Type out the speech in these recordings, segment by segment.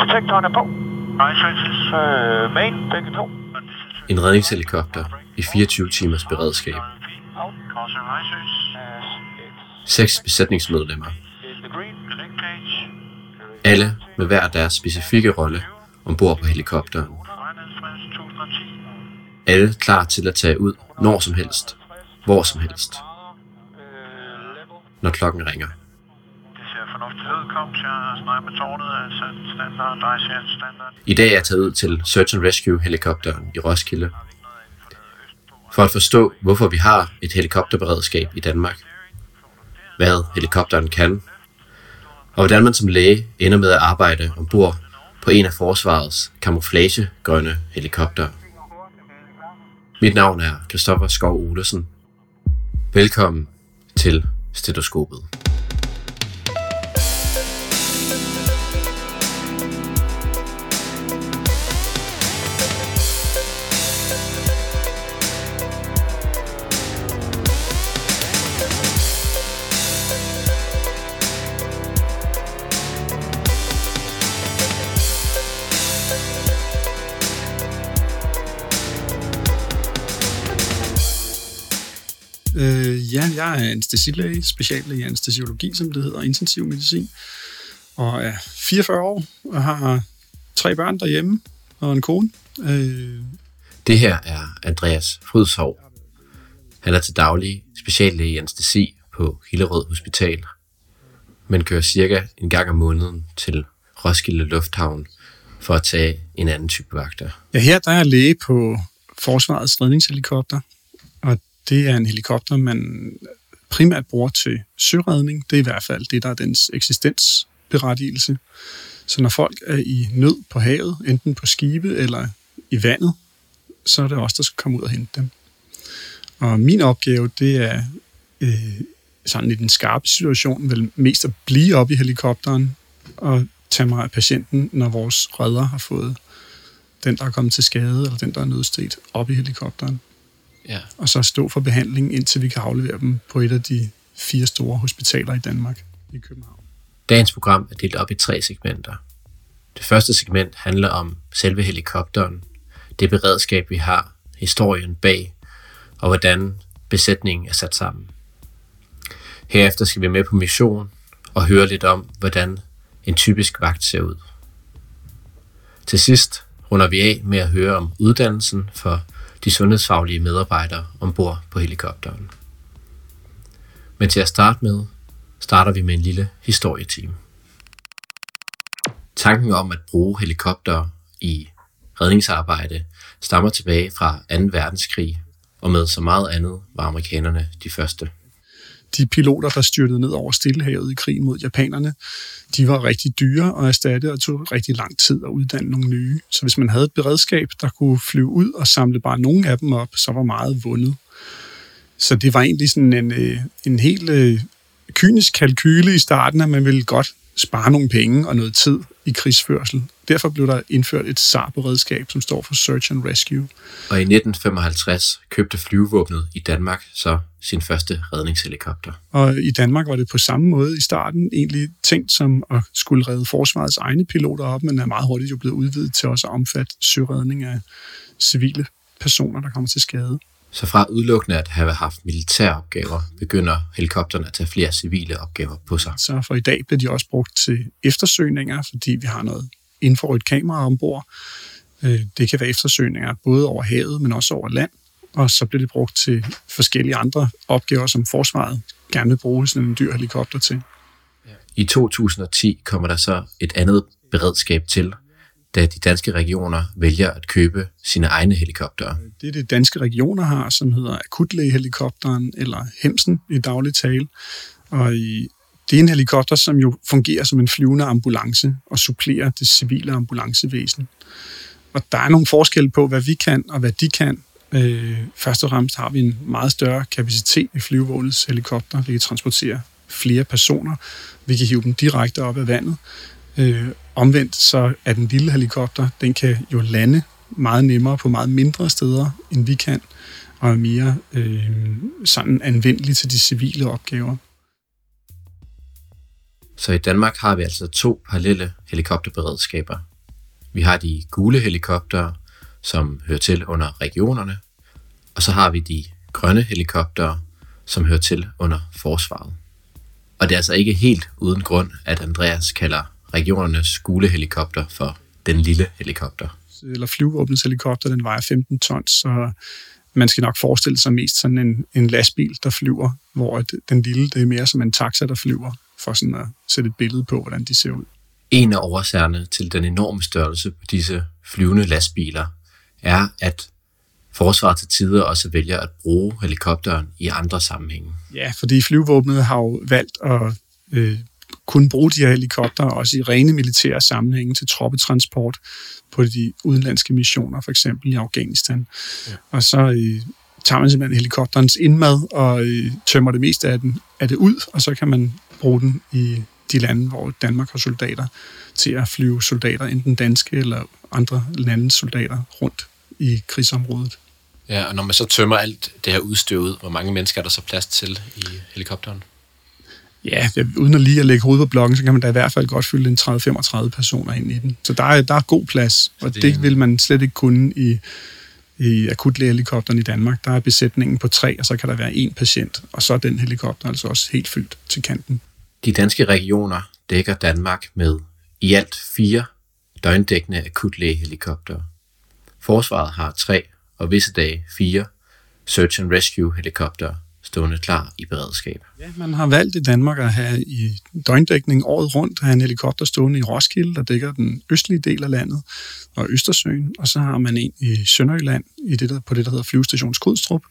Detektoren er på. Uh, main, begge to. En redningshelikopter i 24 timers beredskab. Seks besætningsmedlemmer. Alle med hver deres specifikke rolle ombord på helikopteren. Alle klar til at tage ud når som helst, hvor som helst, når klokken ringer. I dag er jeg taget ud til Search and Rescue helikopteren i Roskilde. For at forstå, hvorfor vi har et helikopterberedskab i Danmark. Hvad helikopteren kan. Og hvordan man som læge ender med at arbejde ombord på en af forsvarets kamuflagegrønne helikopter. Mit navn er Christoffer Skov Olesen. Velkommen til stetoskopet. Jeg er anestesilæge, speciallæge i anestesiologi, som det hedder, intensiv medicin, og er 44 år og har tre børn derhjemme og en kone. Øh, Det her er Andreas Frydshov. Han er til daglig speciallæge i anestesi på Hillerød Hospital, men kører cirka en gang om måneden til Roskilde Lufthavn for at tage en anden type vagter. ja, her der er jeg læge på Forsvarets redningshelikopter, det er en helikopter, man primært bruger til søredning. Det er i hvert fald det, der er dens eksistensberettigelse. Så når folk er i nød på havet, enten på skibe eller i vandet, så er det os, der skal komme ud og hente dem. Og min opgave, det er øh, sådan i den skarpe situation, vel mest at blive oppe i helikopteren og tage mig af patienten, når vores redder har fået den, der er kommet til skade, eller den, der er nødstedt, op i helikopteren. Ja. Og så stå for behandling, indtil vi kan aflevere dem på et af de fire store hospitaler i Danmark, i København. Dagens program er delt op i tre segmenter. Det første segment handler om selve helikopteren, det beredskab, vi har, historien bag, og hvordan besætningen er sat sammen. Herefter skal vi med på mission og høre lidt om, hvordan en typisk vagt ser ud. Til sidst runder vi af med at høre om uddannelsen for de sundhedsfaglige medarbejdere ombord på helikopteren. Men til at starte med, starter vi med en lille historietime. Tanken om at bruge helikopter i redningsarbejde stammer tilbage fra 2. verdenskrig, og med så meget andet var amerikanerne de første. De piloter, der styrtede ned over Stillehavet i krigen mod japanerne, de var rigtig dyre og erstatte og tog rigtig lang tid at uddanne nogle nye. Så hvis man havde et beredskab, der kunne flyve ud og samle bare nogle af dem op, så var meget vundet. Så det var egentlig sådan en, øh, en helt øh, kynisk kalkyle i starten, at man ville godt spare nogle penge og noget tid i krigsførsel. Derfor blev der indført et SAR-beredskab, som står for Search and Rescue. Og i 1955 købte flyvevåbnet i Danmark så sin første redningshelikopter. Og i Danmark var det på samme måde i starten egentlig tænkt som at skulle redde forsvarets egne piloter op, men er meget hurtigt jo blevet udvidet til også at omfatte søredning af civile personer, der kommer til skade. Så fra udelukkende at have haft militære opgaver, begynder helikopterne at tage flere civile opgaver på sig. Så for i dag bliver de også brugt til eftersøgninger, fordi vi har noget infrarødt kamera ombord. Øh, Det kan være eftersøgninger både over havet, men også over land. Og så bliver det brugt til forskellige andre opgaver, som forsvaret gerne vil bruge sådan en dyr helikopter til. I 2010 kommer der så et andet beredskab til, da de danske regioner vælger at købe sine egne helikoptere. Det det danske regioner har, som hedder akutlægehelikopteren, eller Hemsen i daglig tale. Og i, det er en helikopter, som jo fungerer som en flyvende ambulance og supplerer det civile ambulancevæsen. Og der er nogle forskelle på, hvad vi kan og hvad de kan. Øh, først og fremmest har vi en meget større kapacitet i flyvevågnets helikopter. Vi kan transportere flere personer. Vi kan hive dem direkte op af vandet. Øh, omvendt så er den lille helikopter, den kan jo lande meget nemmere på meget mindre steder, end vi kan, og er mere øh, sådan anvendelig til de civile opgaver. Så i Danmark har vi altså to parallelle helikopterberedskaber. Vi har de gule helikoptere, som hører til under regionerne, og så har vi de grønne helikoptere, som hører til under forsvaret. Og det er altså ikke helt uden grund, at Andreas kalder regionernes gule helikopter for den lille helikopter. Eller flyvåbnets helikopter, den vejer 15 tons, så man skal nok forestille sig mest sådan en, en lastbil, der flyver, hvor den lille, det er mere som en taxa, der flyver, for sådan at sætte et billede på, hvordan de ser ud. En af årsagerne til den enorme størrelse på disse flyvende lastbiler er, at forsvaret til tider også vælger at bruge helikopteren i andre sammenhænge. Ja, fordi flyvåbnet har jo valgt at øh, kunne bruge de her helikopter også i rene militære sammenhænge til troppetransport på de udenlandske missioner, for eksempel i Afghanistan. Ja. Og så øh, tager man simpelthen helikopterens indmad og øh, tømmer det meste af, den, af det ud, og så kan man bruge den i de lande, hvor Danmark har soldater, til at flyve soldater, enten danske eller andre landes soldater, rundt i krigsområdet. Ja, og når man så tømmer alt det her udstyr ud, hvor mange mennesker er der så plads til i helikopteren? Ja, uden at lige at lægge hovedet på blokken, så kan man da i hvert fald godt fylde en 30-35 personer ind i den. Så der er, der er god plads, og det, det vil man slet ikke kunne i, i akutlægehelikopteren i Danmark. Der er besætningen på tre, og så kan der være en patient, og så er den helikopter altså også helt fyldt til kanten. De danske regioner dækker Danmark med i alt fire døgndækkende akutlægehelikoptere. Forsvaret har tre, og visse dage fire search and rescue helikoptere stående klar i beredskab. Ja, man har valgt i Danmark at have i døgndækning året rundt at have en helikopter stående i Roskilde, der dækker den østlige del af landet og Østersøen, og så har man en i Sønderjylland i det, der, på det, der hedder flyvestation Skrydstrup,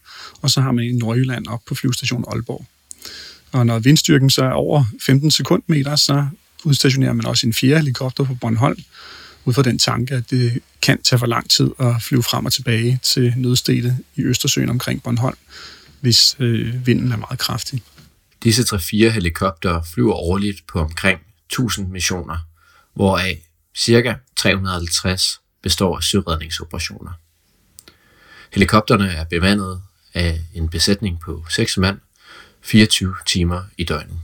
og så har man en i Nordjylland op på flyvestation Aalborg. Og når vindstyrken så er over 15 sekundmeter, så udstationerer man også en fjerde helikopter på Bornholm, ud fra den tanke, at det kan tage for lang tid at flyve frem og tilbage til nødstedet i Østersøen omkring Bornholm, hvis øh, vinden er meget kraftig. Disse 3-4 helikopter flyver årligt på omkring 1000 missioner, hvoraf ca. 350 består af søredningsoperationer. Helikopterne er bemandet af en besætning på 6 mand, 24 timer i døgnet.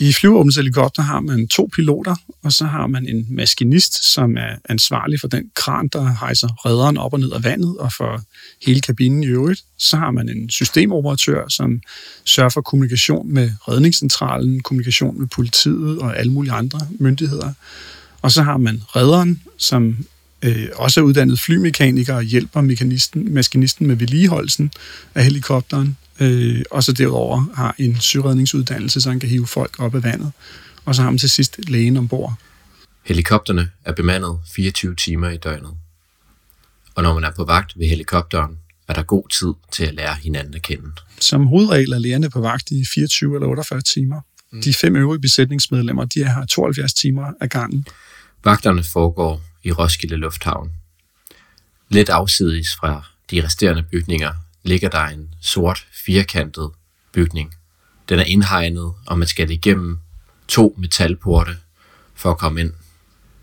I flyvåbenshelikopter har man to piloter, og så har man en maskinist, som er ansvarlig for den kran, der hejser redderen op og ned af vandet, og for hele kabinen i øvrigt. Så har man en systemoperatør, som sørger for kommunikation med redningscentralen, kommunikation med politiet og alle mulige andre myndigheder. Og så har man redderen, som øh, også er uddannet flymekaniker og hjælper mekanisten, maskinisten med vedligeholdelsen af helikopteren øh, og så derudover har en syredningsuddannelse, så han kan hive folk op af vandet. Og så har man til sidst lægen ombord. Helikopterne er bemandet 24 timer i døgnet. Og når man er på vagt ved helikopteren, er der god tid til at lære hinanden at kende. Som hovedregel er lægerne på vagt i 24 eller 48 timer. Mm. De fem øvrige besætningsmedlemmer, de har 72 timer ad gangen. Vagterne foregår i Roskilde Lufthavn. Lidt afsides fra de resterende bygninger ligger der en sort, firkantet bygning. Den er indhegnet, og man skal igennem to metalporte for at komme ind.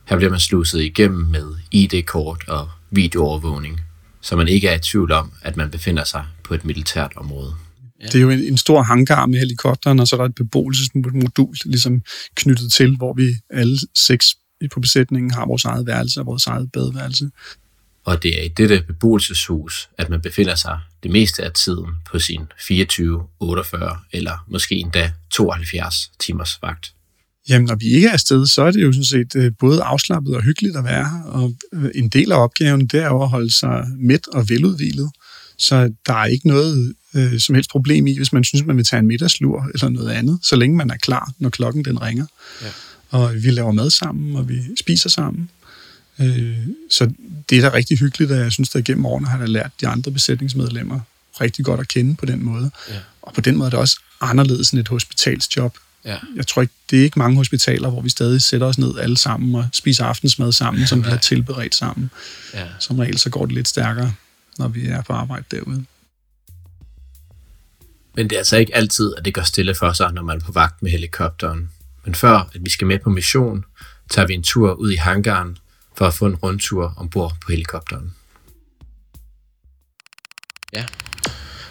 Her bliver man sluset igennem med ID-kort og videoovervågning, så man ikke er i tvivl om, at man befinder sig på et militært område. Ja. Det er jo en, en stor hangar med helikopteren, og så er der et beboelsesmodul ligesom knyttet til, hvor vi alle seks på besætningen har vores eget værelse og vores eget badeværelse og det er i dette beboelseshus, at man befinder sig det meste af tiden på sin 24, 48 eller måske endda 72 timers vagt. Jamen, når vi ikke er afsted, så er det jo sådan set øh, både afslappet og hyggeligt at være her, og øh, en del af opgaven, det er at holde sig mæt og veludvilet. Så der er ikke noget øh, som helst problem i, hvis man synes, man vil tage en middagslur eller noget andet, så længe man er klar, når klokken den ringer. Ja. Og vi laver mad sammen, og vi spiser sammen. Øh, så det er da rigtig hyggeligt, og jeg synes, at gennem årene har jeg lært de andre besætningsmedlemmer rigtig godt at kende på den måde. Ja. Og på den måde er det også anderledes end et hospitalsjob. Ja. Jeg tror ikke, det er ikke mange hospitaler, hvor vi stadig sætter os ned alle sammen og spiser aftensmad sammen, som vi har tilberedt sammen. Ja. Som regel så går det lidt stærkere, når vi er på arbejde derude. Men det er altså ikke altid, at det går stille for sig, når man er på vagt med helikopteren. Men før, at vi skal med på mission, tager vi en tur ud i hangaren for at få en rundtur ombord på helikopteren. Ja.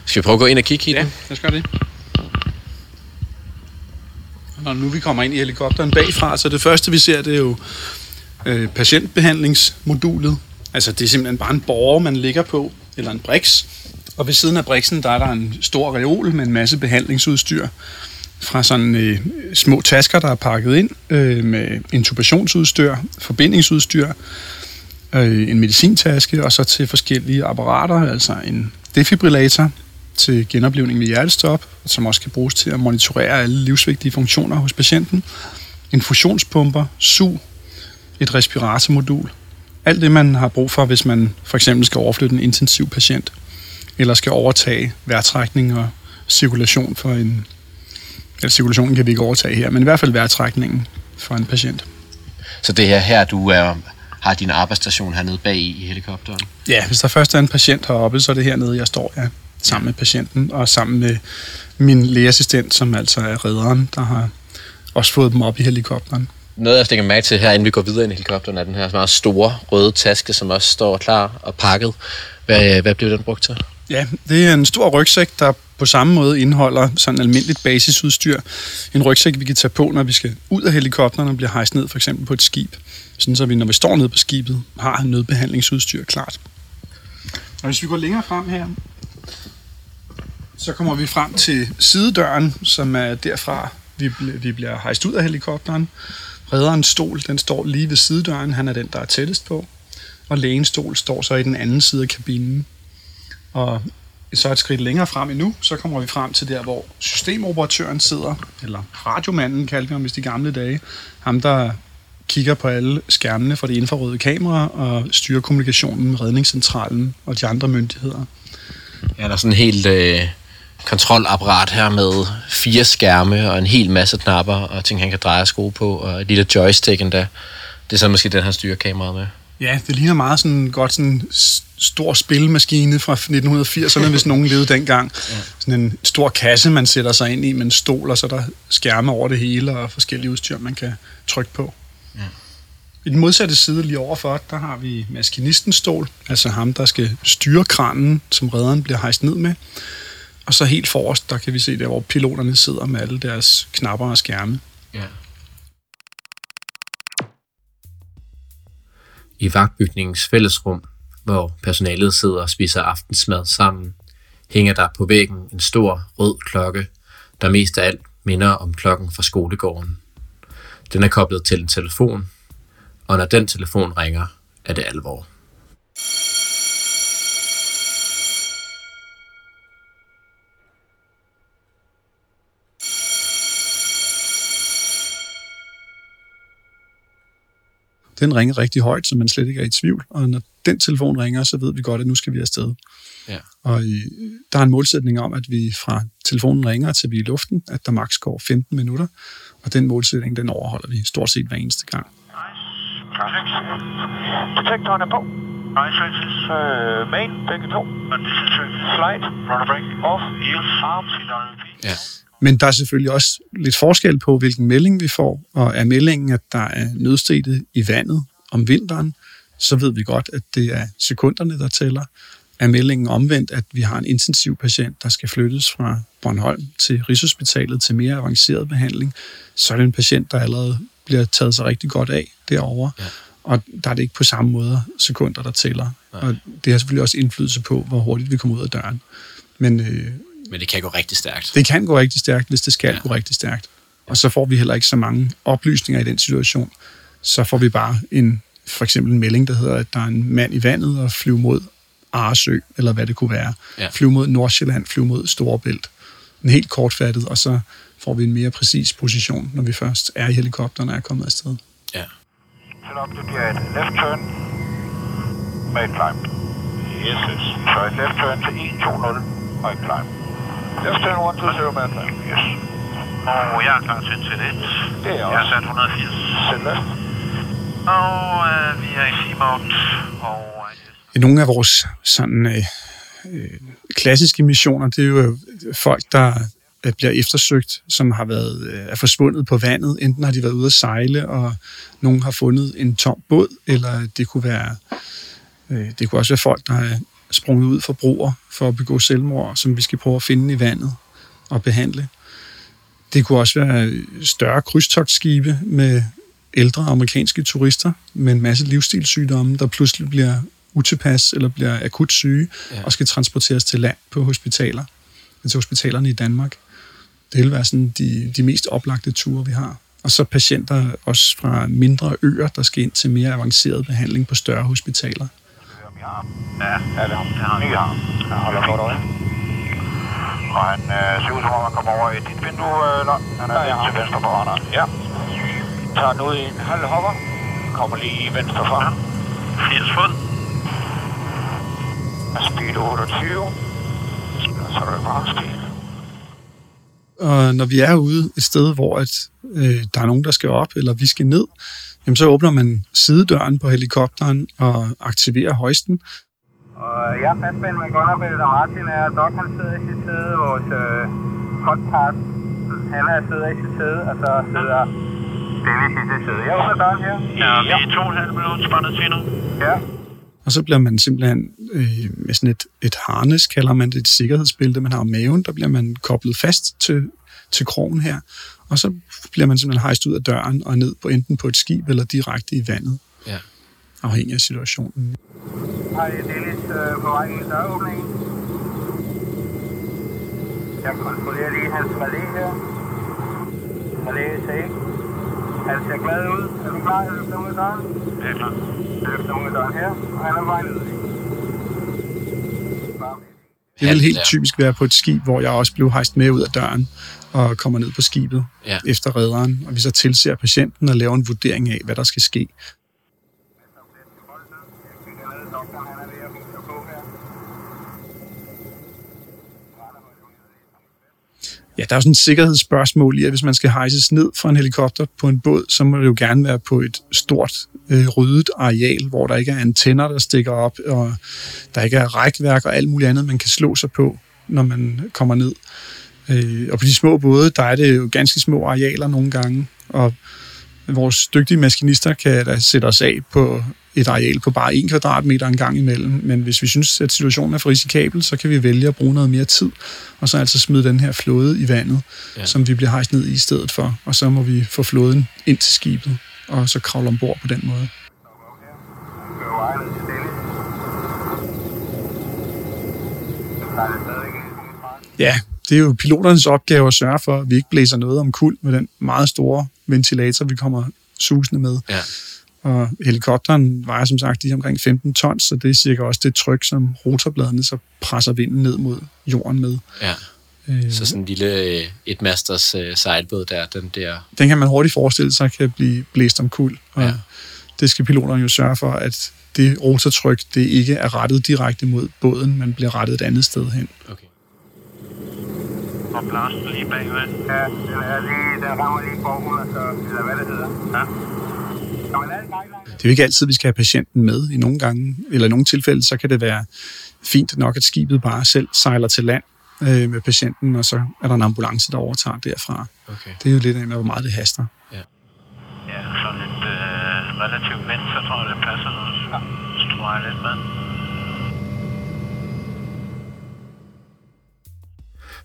Skal vi prøve at gå ind og kigge i den? Ja, lad os gøre det. Når nu vi kommer ind i helikopteren bagfra, så det første vi ser, det er jo øh, patientbehandlingsmodulet. Altså det er simpelthen bare en borger, man ligger på, eller en briks. Og ved siden af briksen, der er der en stor reol med en masse behandlingsudstyr fra sådan øh, små tasker, der er pakket ind øh, med intubationsudstyr, forbindingsudstyr, øh, en medicintaske og så til forskellige apparater, altså en defibrillator til genoplevning ved hjertestop, som også kan bruges til at monitorere alle livsvigtige funktioner hos patienten, infusionspumper, sug, et respiratormodul, alt det, man har brug for, hvis man for eksempel skal overflytte en intensiv patient, eller skal overtage vejrtrækning og cirkulation for en... Eller cirkulationen kan vi ikke overtage her, men i hvert fald vejrtrækningen for en patient. Så det her her, du er, har din arbejdsstation hernede bag i helikopteren? Ja, hvis der først er en patient heroppe, så er det hernede, jeg står, ja, sammen med patienten, og sammen med min lægeassistent, som altså er redderen, der har også fået dem op i helikopteren. Noget, jeg stikker mærke til her, inden vi går videre ind i helikopteren, er den her meget store røde taske, som også står klar og pakket. Hvad, hvad bliver den brugt til? Ja, det er en stor rygsæk, der på samme måde indeholder sådan almindeligt basisudstyr. En rygsæk, vi kan tage på, når vi skal ud af helikopteren og bliver hejst ned for eksempel på et skib. Sådan så vi, når vi står nede på skibet, har nødbehandlingsudstyr klart. Og hvis vi går længere frem her, så kommer vi frem til sidedøren, som er derfra, vi, vi bliver hejst ud af helikopteren. Redderens stol, den står lige ved sidedøren. Han er den, der er tættest på. Og lægens stol står så i den anden side af kabinen. Og så et skridt længere frem endnu, så kommer vi frem til der, hvor systemoperatøren sidder, eller radiomanden kaldte vi ham i de gamle dage. Ham, der kigger på alle skærmene fra de infrarøde kameraer og styrer kommunikationen med redningscentralen og de andre myndigheder. Ja, der er sådan en helt øh, kontrolapparat her med fire skærme og en hel masse knapper og ting, han kan dreje sko på, og et lille joystick endda. Det er så måske den, han styrer kameraet med. Ja, det ligner meget sådan godt sådan stor spilmaskine fra 1980'erne, hvis nogen levede dengang. Ja. Sådan en stor kasse, man sætter sig ind i med en stol, og så er der skærme over det hele og forskellige udstyr, man kan trykke på. Ja. I den modsatte side lige overfor, der har vi maskinistens stol, altså ham, der skal styre kranen, som redderen bliver hejst ned med. Og så helt forrest, der kan vi se der, hvor piloterne sidder med alle deres knapper og skærme. Ja. I vagtbygningens fællesrum, hvor personalet sidder og spiser aftensmad sammen, hænger der på væggen en stor rød klokke, der mest af alt minder om klokken fra skolegården. Den er koblet til en telefon, og når den telefon ringer, er det alvor. Den ringer rigtig højt, så man slet ikke er i tvivl. Og når den telefon ringer, så ved vi godt, at nu skal vi afsted. Ja. Og der er en målsætning om, at vi fra telefonen ringer til vi er i luften, at der maks går 15 minutter. Og den målsætning, den overholder vi stort set hver eneste gang. Detektoren er på. Uh, main, begge to. Flight. Rudder brake. Off. Yield. Arms. Ja. Men der er selvfølgelig også lidt forskel på, hvilken melding vi får, og er meldingen, at der er nødstede i vandet om vinteren, så ved vi godt, at det er sekunderne, der tæller. Er meldingen omvendt, at vi har en intensiv patient, der skal flyttes fra Bornholm til Rigshospitalet til mere avanceret behandling, så er det en patient, der allerede bliver taget sig rigtig godt af derovre. Ja. Og der er det ikke på samme måde sekunder, der tæller. Nej. Og det har selvfølgelig også indflydelse på, hvor hurtigt vi kommer ud af døren. Men øh, men det kan gå rigtig stærkt. Det kan gå rigtig stærkt, hvis det skal ja. gå rigtig stærkt. Og så får vi heller ikke så mange oplysninger i den situation. Så får vi bare en, for eksempel en melding, der hedder, at der er en mand i vandet og flyver mod Aresø, eller hvad det kunne være. Ja. Flyve mod Nordsjælland, flyve mod Storebælt. En helt kortfattet, og så får vi en mere præcis position, når vi først er i helikopteren og er kommet afsted. Ja. Fill up to get left turn, make climb. Yes, yes. Så left turn til 120, make climb. Left turn 120 Manfred. Yes. Og jeg er klar til til det. Det er jeg også. Jeg er sat 180. Sæt last. Og øh, vi er i C-mode. Og, øh, I nogle af vores sådan, øh, øh, klassiske missioner, det er jo øh, folk, der øh, bliver eftersøgt, som har været er forsvundet på vandet. Enten har de været ude at sejle, og nogen har fundet en tom båd, eller det kunne være det kunne også være folk, der er sprunget ud fra broer for at begå selvmord, som vi skal prøve at finde i vandet og behandle. Det kunne også være større krydstogtskibe med ældre amerikanske turister med en masse livsstilssygdomme, der pludselig bliver utilpas eller bliver akut syge ja. og skal transporteres til land på hospitaler, til hospitalerne i Danmark. Det vil være sådan de, de mest oplagte ture, vi har. Og så patienter også fra mindre øer, der skal ind til mere avanceret behandling på større hospitaler. Ja, ja det har vi. Ja, jeg holder godt øje. Og han øh, ser ud som om, han kommer over i dit vindue, eller? Han er ja, til venstre på hånden. Ja. Tager nu en halv hopper. Kommer lige i venstre for ham. 80 fod. Speed 28. Så er det bare speed. Og når vi er ude et sted, hvor at, øh, der er nogen, der skal op, eller vi skal ned, jamen så åbner man sidedøren på helikopteren og aktiverer højsten. Og jeg er fastspændt med Gunnar og Martin er, Doc han sidder i sit sæde, vores øh, podcast, han er sidder i sit sæde, og så sidder Dennis i sit sæde. Jeg åbner døren her. Ja, vi er to og en halv minut spændet til nu. Ja. Og så bliver man simpelthen øh, med sådan et, et harnes, kalder man det, et sikkerhedsbælte, man har om maven, der bliver man koblet fast til, til krogen her. Og så bliver man simpelthen hejst ud af døren og ned på enten på et skib eller direkte i vandet. Ja. Afhængig af situationen. Hej, Dennis øh, på vej i døråbning. Jeg kontrollerer lige hans relæ her. Relæ er safe. Han ser glad ud. Er du klar? Er du klar ud døren? Det er klart. Jeg løfter ud af døren her, og han er på vej ned. Det vil helt Ja. typisk være på et skib, hvor jeg også blev hejst med ud af døren og kommer ned på skibet Ja. efter redderen, og vi så tilser patienten og laver en vurdering af, hvad der skal ske. Ja, der er jo sådan et sikkerhedsspørgsmål i, at hvis man skal hejses ned fra en helikopter på en båd, så må det jo gerne være på et stort øh, ryddet areal, hvor der ikke er antenner, der stikker op, og der ikke er rækværk og alt muligt andet, man kan slå sig på, når man kommer ned. Øh, og på de små både, der er det jo ganske små arealer nogle gange, og vores dygtige maskinister kan da sætte os af på et areal på bare en kvadratmeter en gang imellem, men hvis vi synes, at situationen er for risikabel, så kan vi vælge at bruge noget mere tid, og så altså smide den her flåde i vandet, Ja. som vi bliver hejst ned i i stedet for, og så må vi få flåden ind til skibet, og så kravle ombord på den måde. Ja, det er jo piloternes opgave at sørge for, at vi ikke blæser noget om kul med den meget store ventilator, vi kommer susende med. Ja. Og helikopteren vejer som sagt lige omkring 15 tons, så det er cirka også det tryk, som rotorbladene så presser vinden ned mod jorden med. ja. Øh, Så sådan en lille øh, etmasters øh, sejlbåd der, den der... den kan man hurtigt forestille sig kan blive blæst om kul. Og Ja. det skal piloterne jo sørge for, at det rotortryk, det ikke er rettet direkte mod båden, men bliver rettet et andet sted hen. Okay. Og blaster lige bagved. Ja, den er lige, den rammer lige og så, eller hvad det hedder. Ja. Det er jo ikke altid, vi skal have patienten med. I nogle gange, eller i nogle tilfælde, så kan det være fint nok, at skibet bare selv sejler til land øh, med patienten, og så er der en ambulance, der overtager derfra. Okay. Det er jo lidt af, hvor meget det haster. Ja, sådan et øh, relativt vind, så tror jeg, det passer noget. Ja. Så tror jeg lidt med.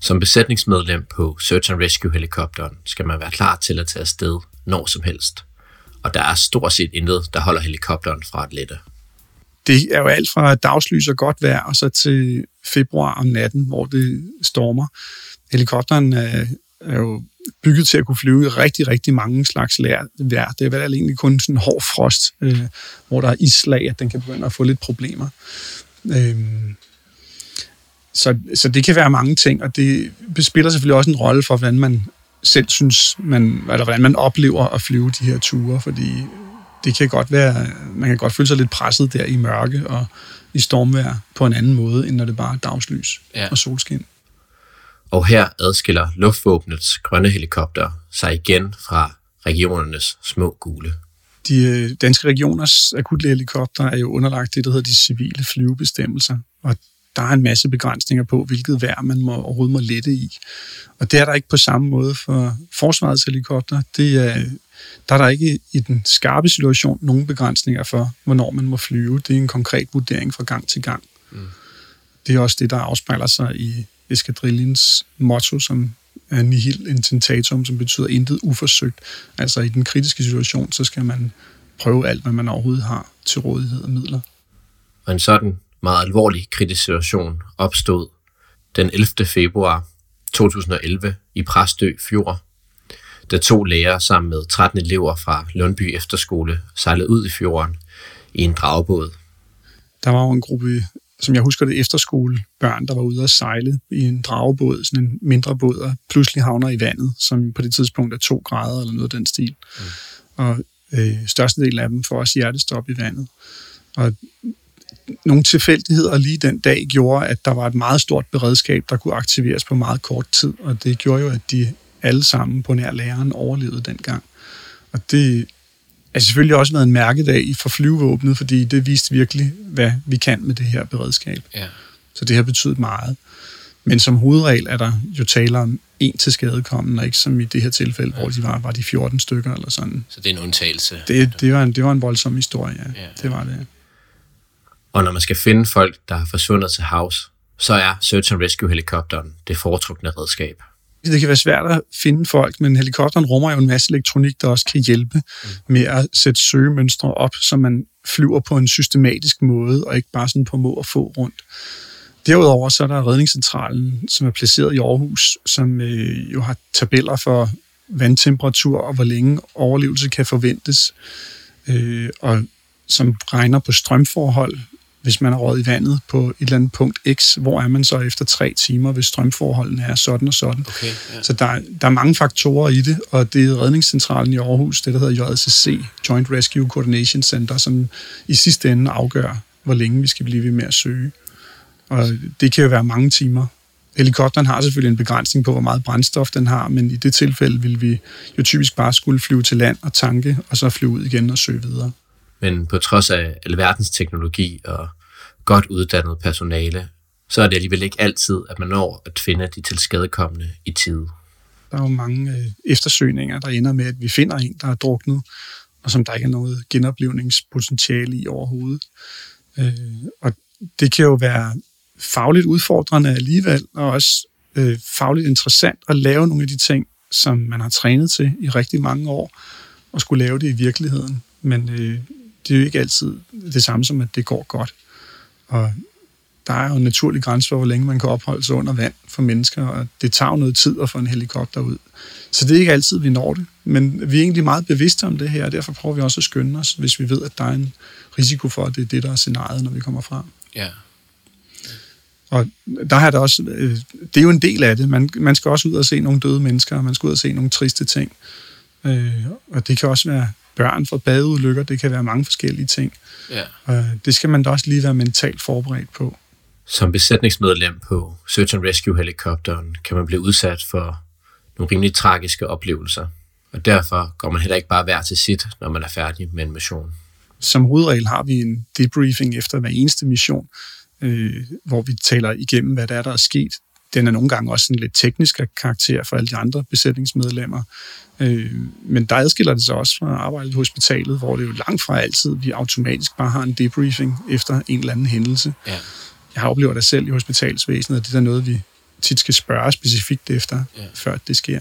Som besætningsmedlem på Search and Rescue helikopteren skal man være klar til at tage afsted når som helst. Og der er stort set intet, der holder helikopteren fra at lette. Det er jo alt fra dagslys og godt vejr, og så til februar om natten, hvor det stormer. Helikopteren er, er jo bygget til at kunne flyve i rigtig, rigtig mange slags vejr. Det er vel egentlig kun sådan en hård frost, øh, hvor der er islag, at den kan begynde at få lidt problemer. Øh, så, så det kan være mange ting, og det spiller selvfølgelig også en rolle for, hvordan man selv synes, man, eller hvordan man oplever at flyve de her ture, fordi det kan godt være, man kan godt føle sig lidt presset der i mørke og i stormvejr på en anden måde, end når det bare er dagslys Ja. og solskin. Og her adskiller luftvåbnets grønne helikopter sig igen fra regionernes små gule. De øh, danske regioners akutlægehelikopter er jo underlagt det, der hedder de civile flyvebestemmelser, og der er en masse begrænsninger på, hvilket vejr man må, overhovedet må lette i. Og det er der ikke på samme måde for forsvarets helikopter. Det er, der er der ikke i den skarpe situation nogen begrænsninger for, hvornår man må flyve. Det er en konkret vurdering fra gang til gang. Mm. Det er også det, der afspejler sig i eskadrillens motto, som af nihil intentatum, som betyder intet uforsøgt. Altså i den kritiske situation, så skal man prøve alt, hvad man overhovedet har til rådighed af midler. Og en sådan meget alvorlig kritisk situation opstod den 11. februar 2011 i Præstø Fjord, da to lærere sammen med 13 elever fra Lundby Efterskole sejlede ud i fjorden i en dragebåd. Der var jo en gruppe, som jeg husker det, efterskolebørn, der var ude at sejle i en dragebåd, sådan en mindre båd, og pludselig havner i vandet, som på det tidspunkt er to grader eller noget af den stil. Mm. Og øh, størstedelen af dem får også hjertestop i vandet. Og nogle tilfældigheder lige den dag gjorde, at der var et meget stort beredskab, der kunne aktiveres på meget kort tid, og det gjorde jo, at de alle sammen på nær læreren overlevede dengang. Og det har selvfølgelig også været en mærkedag for flyvevåbnet, fordi det viste virkelig, hvad vi kan med det her beredskab. Ja. Så det har betydet meget. Men som hovedregel er der jo taler om en til skadekommen, og ikke som i det her tilfælde, ja. hvor de var, var de 14 stykker eller sådan. Så det er en undtagelse? Det, det, var, en, det var en voldsom historie, ja. ja. Det var det. Og når man skal finde folk, der har forsvundet til havs, så er Search and Rescue-helikopteren det foretrukne redskab. Det kan være svært at finde folk, men helikopteren rummer jo en masse elektronik, der også kan hjælpe mm. med at sætte søgemønstre op, så man flyver på en systematisk måde, og ikke bare sådan på må og få rundt. Derudover så er der redningscentralen, som er placeret i Aarhus, som øh, jo har tabeller for vandtemperatur og hvor længe overlevelse kan forventes, øh, og som regner på strømforhold, hvis man er råd i vandet på et eller andet punkt X, hvor er man så efter tre timer, hvis strømforholdene er sådan og sådan. Okay, ja. Så der, der er mange faktorer i det, og det er redningscentralen i Aarhus, det der hedder JCC, Joint Rescue Coordination Center, som i sidste ende afgør, hvor længe vi skal blive ved med at søge. Og det kan jo være mange timer. Helikopteren har selvfølgelig en begrænsning på, hvor meget brændstof den har, men i det tilfælde vil vi jo typisk bare skulle flyve til land og tanke, og så flyve ud igen og søge videre. Men på trods af alverdens teknologi og godt uddannet personale, så er det alligevel ikke altid, at man når at finde de tilskadekommende i tide. Der er jo mange øh, eftersøgninger, der ender med, at vi finder en, der er druknet, og som der ikke er noget genoplevningspotentiale i overhovedet. Øh, og det kan jo være fagligt udfordrende alligevel, og også øh, fagligt interessant at lave nogle af de ting, som man har trænet til i rigtig mange år, og skulle lave det i virkeligheden. Men øh, det er jo ikke altid det samme som, at det går godt. Og der er jo en naturlig grænse for, hvor længe man kan opholde sig under vand for mennesker, og det tager jo noget tid at få en helikopter ud. Så det er ikke altid, vi når det. Men vi er egentlig meget bevidste om det her, og derfor prøver vi også at skynde os, hvis vi ved, at der er en risiko for, at det er det, der er scenariet, når vi kommer frem. Ja. Og der har der også, øh, det er jo en del af det. Man, man skal også ud og se nogle døde mennesker, og man skal ud og se nogle triste ting. Øh, og det kan også være børn fra badeulykker, det kan være mange forskellige ting. Ja. Og det skal man da også lige være mentalt forberedt på. Som besætningsmedlem på Search and Rescue helikopteren kan man blive udsat for nogle rimelig tragiske oplevelser. Og derfor går man heller ikke bare hver til sit, når man er færdig med en mission. Som hovedregel har vi en debriefing efter hver eneste mission, øh, hvor vi taler igennem, hvad der er, der er sket. Den er nogle gange også en lidt teknisk karakter for alle de andre besætningsmedlemmer. Øh, men der adskiller det sig også fra arbejdet på hospitalet, hvor det jo langt fra altid, vi automatisk bare har en debriefing efter en eller anden hændelse. Ja. Jeg har oplevet det selv i hospitalsvæsenet, og det er noget, vi tit skal spørge specifikt efter, Ja. før det sker.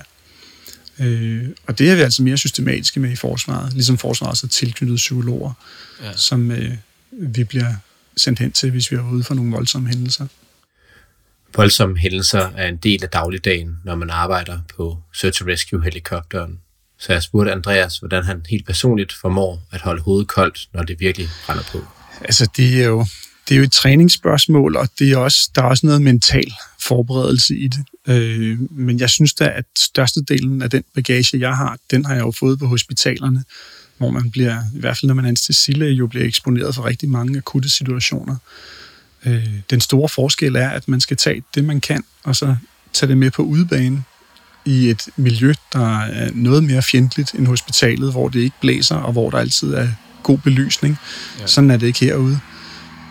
Øh, og det er vi altså mere systematiske med i forsvaret, ligesom forsvaret er tilknyttet psykologer, Ja. som øh, vi bliver sendt hen til, hvis vi er ude for nogle voldsomme hændelser. Voldsomme hændelser er en del af dagligdagen, når man arbejder på Search and Rescue helikopteren. Så jeg spurgte Andreas, hvordan han helt personligt formår at holde hovedet koldt, når det virkelig brænder på. Altså, det er jo, det er jo et træningsspørgsmål, og det er også, der er også noget mental forberedelse i det. Øh, men jeg synes da, at størstedelen af den bagage, jeg har, den har jeg jo fået på hospitalerne, hvor man bliver, i hvert fald når man er anestesilæge, jo bliver eksponeret for rigtig mange akutte situationer. Øh, den store forskel er, at man skal tage det, man kan, og så tage det med på udebane i et miljø, der er noget mere fjendtligt end hospitalet, hvor det ikke blæser, og hvor der altid er god belysning. Ja. Sådan er det ikke herude.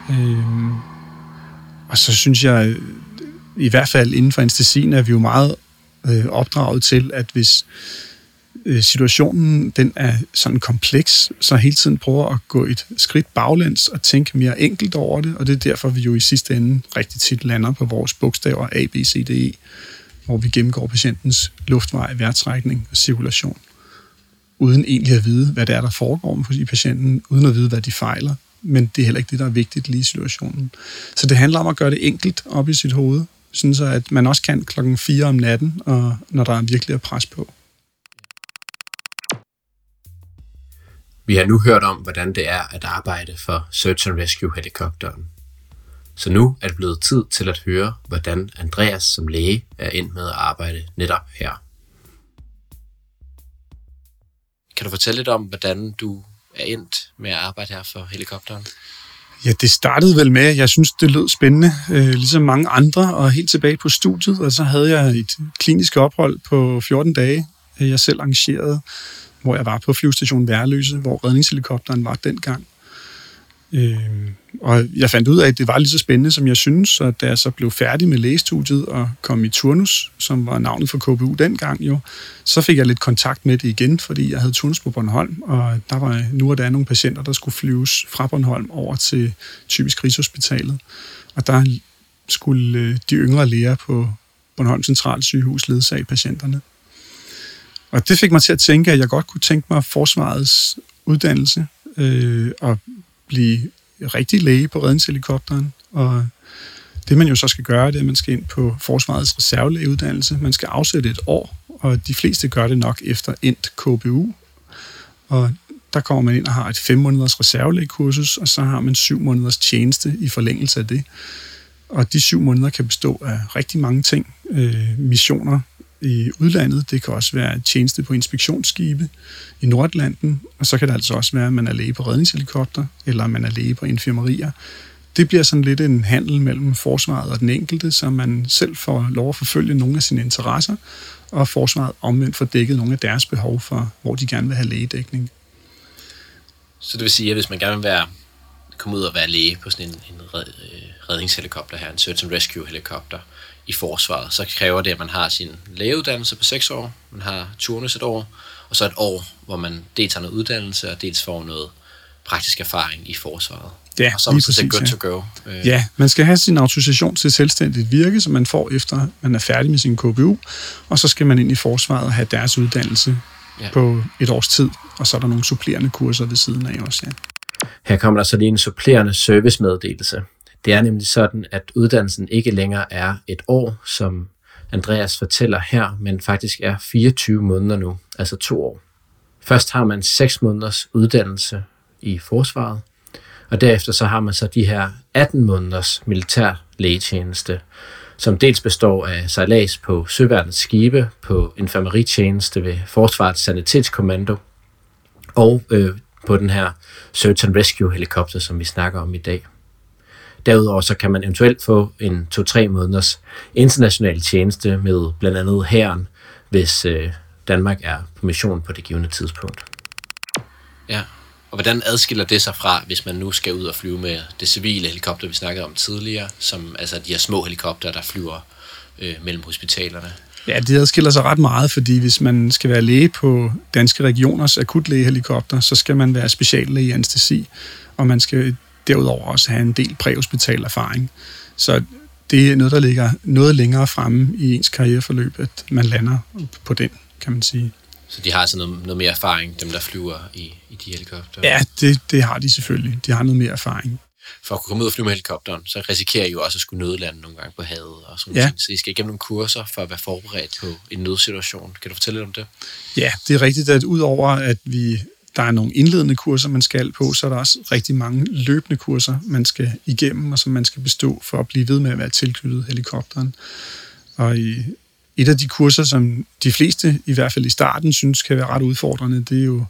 Øhm, og så synes jeg, øh, i hvert fald inden for anestesien, er vi jo meget øh, opdraget til, at hvis øh, Øh, situationen den er sådan kompleks, så hele tiden prøver at gå et skridt baglæns og tænke mere enkelt over det, og det er derfor, vi jo i sidste ende rigtig tit lander på vores bogstaver A, B, C, D, E. hvor vi gennemgår patientens luftvej, vejrtrækning og cirkulation, uden egentlig at vide, hvad det er, der foregår i patienten, uden at vide, hvad de fejler. Men det er heller ikke det, der er vigtigt lige i situationen. Så det handler om at gøre det enkelt op i sit hoved, sådan så at man også kan klokken 4 om natten, og når der er virkelig er pres på. Vi har nu hørt om, hvordan det er at arbejde for Search and Rescue helikopteren. Så nu er det blevet tid til at høre, hvordan Andreas som læge er endt med at arbejde netop her. Kan du fortælle lidt om, hvordan du er endt med at arbejde her for helikopteren? Ja, det startede vel med, at jeg synes, det lød spændende, øh, ligesom mange andre, og helt tilbage på studiet, og så havde jeg et klinisk ophold på 14 dage, jeg selv arrangerede, hvor jeg var på flyvestation Værløse, hvor redningshelikopteren var dengang. Øh, og jeg fandt ud af, at det var lige så spændende, som jeg synes, så da jeg så blev færdig med lægestudiet og kom i turnus, som var navnet for KBU dengang jo, så fik jeg lidt kontakt med det igen, fordi jeg havde turnus på Bornholm, og der var nu og der nogle patienter, der skulle flyves fra Bornholm over til typisk Rigshospitalet. Og der skulle øh, de yngre læger på Bornholm Central Sygehus ledsage patienterne. Og det fik mig til at tænke, at jeg godt kunne tænke mig forsvarets uddannelse øh, og blive rigtig læge på redningshelikopteren. Og det man jo så skal gøre, det er, at man skal ind på forsvarets reservelægeuddannelse. Man skal afsætte et år, og de fleste gør det nok efter endt KBU. Og der kommer man ind og har et fem måneders reservelægekursus, og så har man syv måneders tjeneste i forlængelse af det. Og de syv måneder kan bestå af rigtig mange ting. Øh, missioner i udlandet. Det kan også være tjeneste på inspektionsskibe i Nordatlanten, og så kan det altså også være, at man er læge på redningshelikopter, eller man er læge på infirmerier. Det bliver sådan lidt en handel mellem forsvaret og den enkelte, så man selv får lov at forfølge nogle af sine interesser, og forsvaret omvendt får dækket nogle af deres behov for, hvor de gerne vil have lægedækning. Så det vil sige, at hvis man gerne vil være, komme ud og være læge på sådan en, en red, øh, redningshelikopter her, en search and rescue helikopter, i forsvaret, så kræver det, at man har sin lægeuddannelse på 6 år, man har turnus et år, og så et år, hvor man dels har noget uddannelse, og dels får noget praktisk erfaring i forsvaret. Ja, og så er man så good ja. to go. Øh. Ja, man skal have sin autorisation til selvstændigt virke, som man får efter, man er færdig med sin KBU, og så skal man ind i forsvaret og have deres uddannelse ja. på et års tid, og så er der nogle supplerende kurser ved siden af også, ja. Her kommer der så lige en supplerende servicemeddelelse. Det er nemlig sådan, at uddannelsen ikke længere er et år, som Andreas fortæller her, men faktisk er 24 måneder nu, altså to år. Først har man 6 måneders uddannelse i forsvaret, og derefter så har man så de her 18 måneders militær lægetjeneste, som dels består af sejlads på Søværnets skibe, på infameritjeneste ved Forsvarets Sanitetskommando, og øh, på den her Search and Rescue helikopter, som vi snakker om i dag. Derudover så kan man eventuelt få en 2-3 måneders international tjeneste med blandt andet hæren, hvis øh, Danmark er på mission på det givende tidspunkt. Ja, og hvordan adskiller det sig fra, hvis man nu skal ud og flyve med det civile helikopter, vi snakkede om tidligere, som altså de her små helikopter, der flyver øh, mellem hospitalerne? Ja, det adskiller sig ret meget, fordi hvis man skal være læge på Danske Regioners akutlægehelikopter, så skal man være speciallæge i anestesi, og man skal derudover også have en del præhospital erfaring. Så det er noget, der ligger noget længere fremme i ens karriereforløb, at man lander på den, kan man sige. Så de har altså noget, noget mere erfaring, dem der flyver i, i de helikopter? Ja, det, det har de selvfølgelig. De har noget mere erfaring. For at kunne komme ud og flyve med helikopteren, så risikerer I jo også at skulle nødlande nogle gange på havet og sådan ja. ting. Så I skal igennem nogle kurser for at være forberedt på en nødsituation. Kan du fortælle lidt om det? Ja, det er rigtigt, at udover at vi der er nogle indledende kurser, man skal på, så er der også rigtig mange løbende kurser, man skal igennem, og som man skal bestå for at blive ved med at være tilknyttet helikopteren. Og i et af de kurser, som de fleste, i hvert fald i starten, synes kan være ret udfordrende, det er jo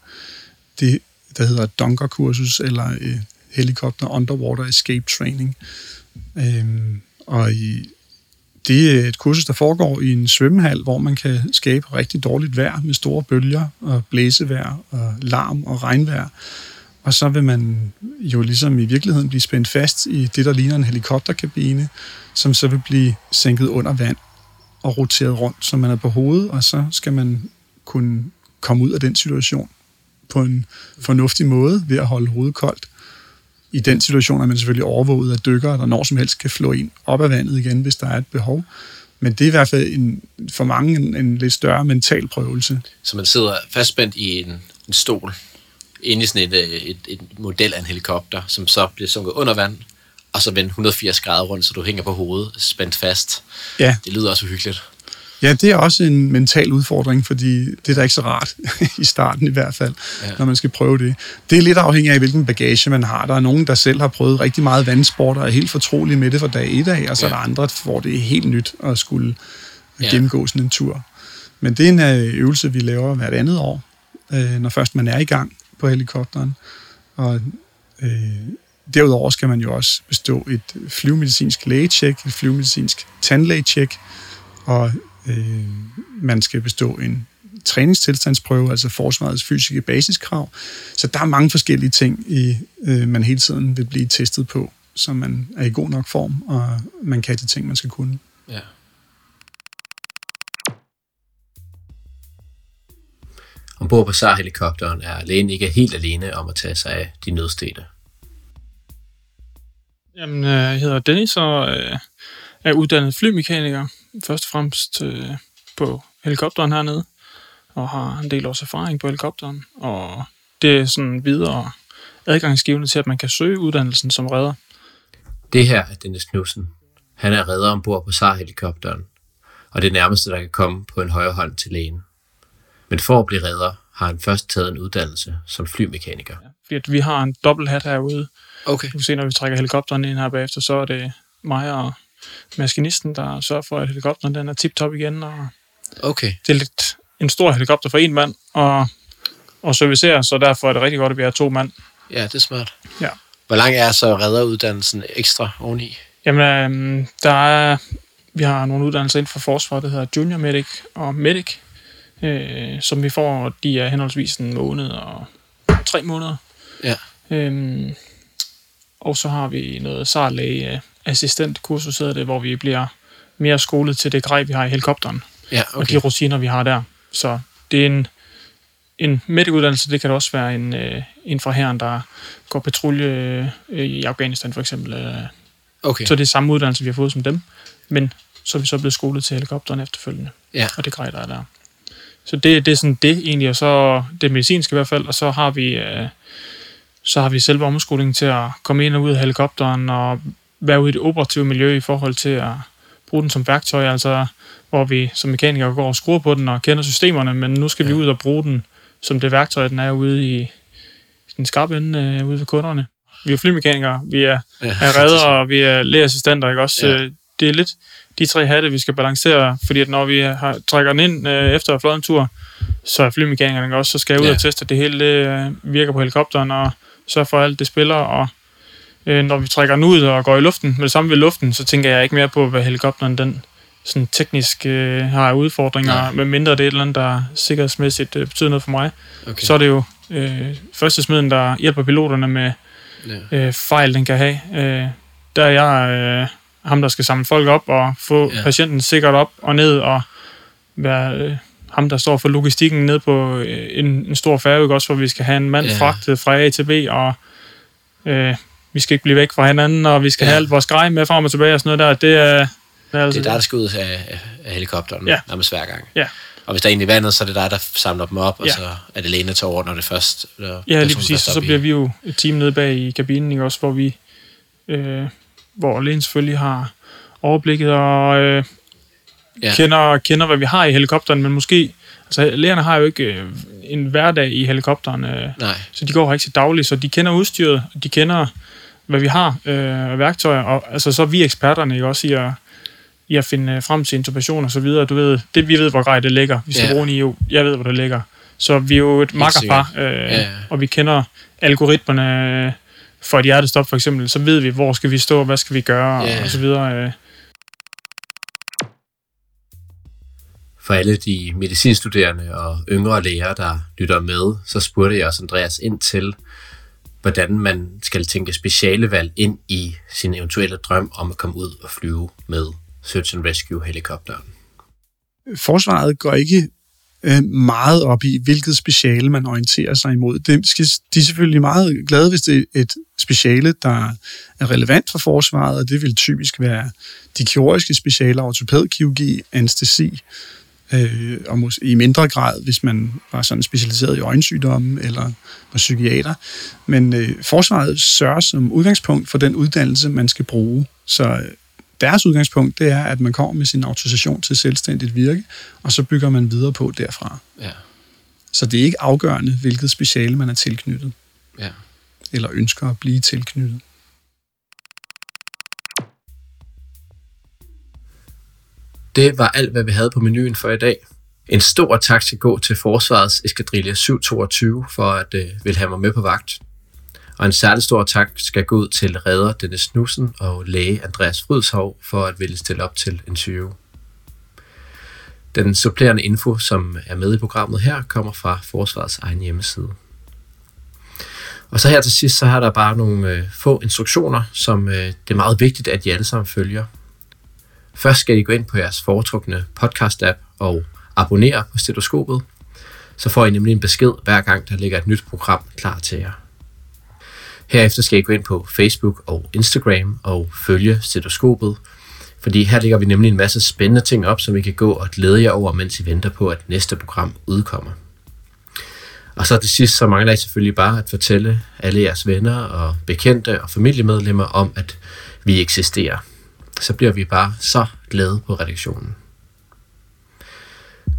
det, der hedder Dunker-kursus, eller øh, Helikopter Underwater Escape Training. Øhm, og i det er et kursus, der foregår i en svømmehal, hvor man kan skabe rigtig dårligt vejr med store bølger og blæsevejr og larm og regnvejr. Og så vil man jo ligesom i virkeligheden blive spændt fast i det, der ligner en helikopterkabine, som så vil blive sænket under vand og roteret rundt, så man er på hovedet, og så skal man kunne komme ud af den situation på en fornuftig måde ved at holde hovedet koldt i den situation er man selvfølgelig overvåget af dykkere, der når som helst kan flå ind op af vandet igen, hvis der er et behov. Men det er i hvert fald en, for mange en, en lidt større mental prøvelse. Så man sidder fastspændt i en, en stol, inde i sådan et, øh, et, et model af en helikopter, som så bliver sunket under vand, og så vende 180 grader rundt, så du hænger på hovedet, spændt fast. Ja. Det lyder også uhyggeligt. Ja, det er også en mental udfordring, fordi det er da ikke så rart, i starten i hvert fald, ja. når man skal prøve det. Det er lidt afhængigt af, hvilken bagage man har. Der er nogen, der selv har prøvet rigtig meget vandsport og er helt fortrolige med det fra dag et af, og så ja. er der andre, hvor det er helt nyt at skulle ja. gennemgå sådan en tur. Men det er en øh, øvelse, vi laver hvert andet år, øh, når først man er i gang på helikopteren. Og øh, derudover skal man jo også bestå et flyvemedicinsk lægetjek, et flyvemedicinsk tandlægetjek, og øh, man skal bestå en træningstilstandsprøve, altså forsvarets fysiske basiskrav. Så der er mange forskellige ting, i, øh, man hele tiden vil blive testet på, så man er i god nok form, og man kan de ting, man skal kunne. Ja. Ombord på SAR-helikopteren er lægen ikke helt alene om at tage sig af de nødstede. Jamen, øh, jeg hedder Dennis og øh, er uddannet flymekaniker. Først og fremmest øh, på helikopteren hernede, og har en del års erfaring på helikopteren. Og det er sådan videre adgangsgivende til, at man kan søge uddannelsen som redder. Det her er Dennis Knudsen. Han er redder ombord på SAR-helikopteren, og det nærmeste, der kan komme på en højre hånd til lægen. Men for at blive redder, har han først taget en uddannelse som flymekaniker. Ja, fordi vi har en dobbelt hat herude. Okay. Du kan se, når vi trækker helikopteren ind her bagefter, så er det mig og maskinisten, der sørger for, at helikopteren den er tip-top igen. Og okay. Det er lidt en stor helikopter for en mand, og, og servicere, så derfor er det rigtig godt, at vi har to mand. Ja, det er smart. Ja. Hvor lang er så redderuddannelsen ekstra oveni? Jamen, øh, der er, vi har nogle uddannelser inden for forsvar, der hedder Junior Medic og Medic, øh, som vi får, de er henholdsvis en måned og tre måneder. Ja. Øhm, og så har vi noget sarlæge assistent kursus, hedder det, hvor vi bliver mere skolet til det grej, vi har i helikopteren. Ja, okay. Og de rutiner, vi har der. Så det er en, en medikuddannelse, det kan også være en, øh, en fra herren, der går patrulje øh, i Afghanistan for eksempel. Øh. Okay. Så det er samme uddannelse, vi har fået som dem, men så er vi så blevet skolet til helikopteren efterfølgende. Ja. Og det grej, der er der. Så det, det er sådan det egentlig, og så det medicinske i hvert fald, og så har vi, øh, så har vi selve omskolingen til at komme ind og ud af helikopteren og være ude i det operative miljø i forhold til at bruge den som værktøj, altså hvor vi som mekanikere går og skruer på den og kender systemerne, men nu skal ja. vi ud og bruge den som det værktøj, den er ude i den skarpe ende øh, ude ved kunderne. Vi er flymekanikere, vi er, ja, er redder, og vi er lægeassistenter, ikke også? Ja. Det er lidt de tre hatte, vi skal balancere, fordi at når vi har, trækker den ind øh, efter fløjet en tur, så er flymekaningerne også, så skal jeg ud ja. og teste, at det hele det, øh, virker på helikopteren, og sørge for, at alt det spiller, og øh, når vi trækker den ud og går i luften, med det samme ved luften, så tænker jeg ikke mere på, hvad helikopteren den sådan teknisk øh, har udfordringer, Nej. med mindre det er et eller andet, der sikkerhedsmæssigt øh, betyder noget for mig. Okay. Så er det jo øh, første smiden, der hjælper piloterne med ja. øh, fejl, den kan have. Øh, der er jeg øh, ham, der skal samle folk op og få ja. patienten sikkert op og ned, og være øh, ham, der står for logistikken ned på øh, en, en stor færge, også hvor vi skal have en mand ja. fragtet fra A til B, og øh, vi skal ikke blive væk fra hinanden, og vi skal ja. have alt vores grej med frem og tilbage og sådan noget der. Det er, det er, altså, det er der, der skal ud af, af helikopteren ja. nærmest hver gang. Ja. Og hvis der er en i vandet, så er det dig, der samler dem op, ja. og så er det Lene til over, når det først... Der, ja, lige præcis. Så bliver vi jo et team nede bag i kabinen, ikke? også hvor vi... Øh, hvor Lene selvfølgelig har overblikket og øh, ja. kender, kender, hvad vi har i helikopteren, men måske... Altså, lægerne har jo ikke øh, en hverdag i helikopteren, øh, Nej. så de går ikke til dagligt, så de kender udstyret, de kender, hvad vi har øh, værktøjer, og altså, så er vi eksperterne ikke også i at, i at finde frem til intubation og så videre. Du ved, det, vi ved, hvor grej det ligger. Vi skal ja. bruge en EU. Jeg ved, hvor det ligger. Så vi er jo et makkerpar, øh, ja. og vi kender algoritmerne for et hjertestop for eksempel. Så ved vi, hvor skal vi stå, hvad skal vi gøre, ja. og så videre. Øh. For alle de medicinstuderende og yngre læger, der lytter med, så spurgte jeg også Andreas ind til, hvordan man skal tænke specialevalg ind i sin eventuelle drøm om at komme ud og flyve med Search and Rescue helikopteren. Forsvaret går ikke øh, meget op i, hvilket speciale man orienterer sig imod. Skal, de er selvfølgelig meget glade, hvis det er et speciale, der er relevant for forsvaret, og det vil typisk være de kirurgiske specialer, ortopædkirurgi, anestesi, øh, og måske i mindre grad, hvis man var sådan specialiseret i øjensygdomme eller var psykiater. Men øh, forsvaret sørger som udgangspunkt for den uddannelse, man skal bruge. Så øh, deres udgangspunkt, det er, at man kommer med sin autorisation til selvstændigt virke, og så bygger man videre på derfra. Ja. Så det er ikke afgørende, hvilket speciale man er tilknyttet, Ja. eller ønsker at blive tilknyttet. Det var alt, hvad vi havde på menuen for i dag. En stor tak skal gå til Forsvarets Eskadrille 722 for at øh, vil have mig med på vagt. Og en særlig stor tak skal gå ud til redder Dennis Knudsen og læge Andreas Frydshov for at ville stille op til interview. Den supplerende info, som er med i programmet her, kommer fra Forsvarets egen hjemmeside. Og så her til sidst, så har der bare nogle øh, få instruktioner, som øh, det er meget vigtigt, at I alle sammen følger. Først skal I gå ind på jeres foretrukne podcast-app og abonnere på stetoskopet. Så får I nemlig en besked hver gang, der ligger et nyt program klar til jer. Herefter skal I gå ind på Facebook og Instagram og følge stetoskopet, fordi her ligger vi nemlig en masse spændende ting op, som I kan gå og glæde jer over, mens I venter på, at næste program udkommer. Og så til sidst, så mangler I selvfølgelig bare at fortælle alle jeres venner og bekendte og familiemedlemmer om, at vi eksisterer. Så bliver vi bare så glade på redaktionen.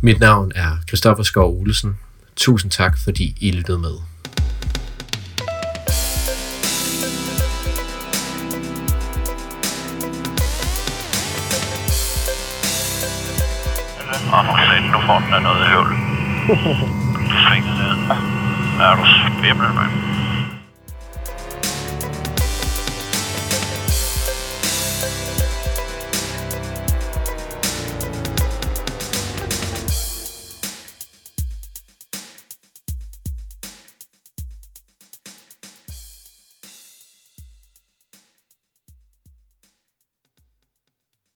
Mit navn er Christoffer Skov Olesen. Tusind tak, fordi I lyttede med. Og nu sagde nu får den af noget høvl. Du svinger ned. Er du svimmel, mand?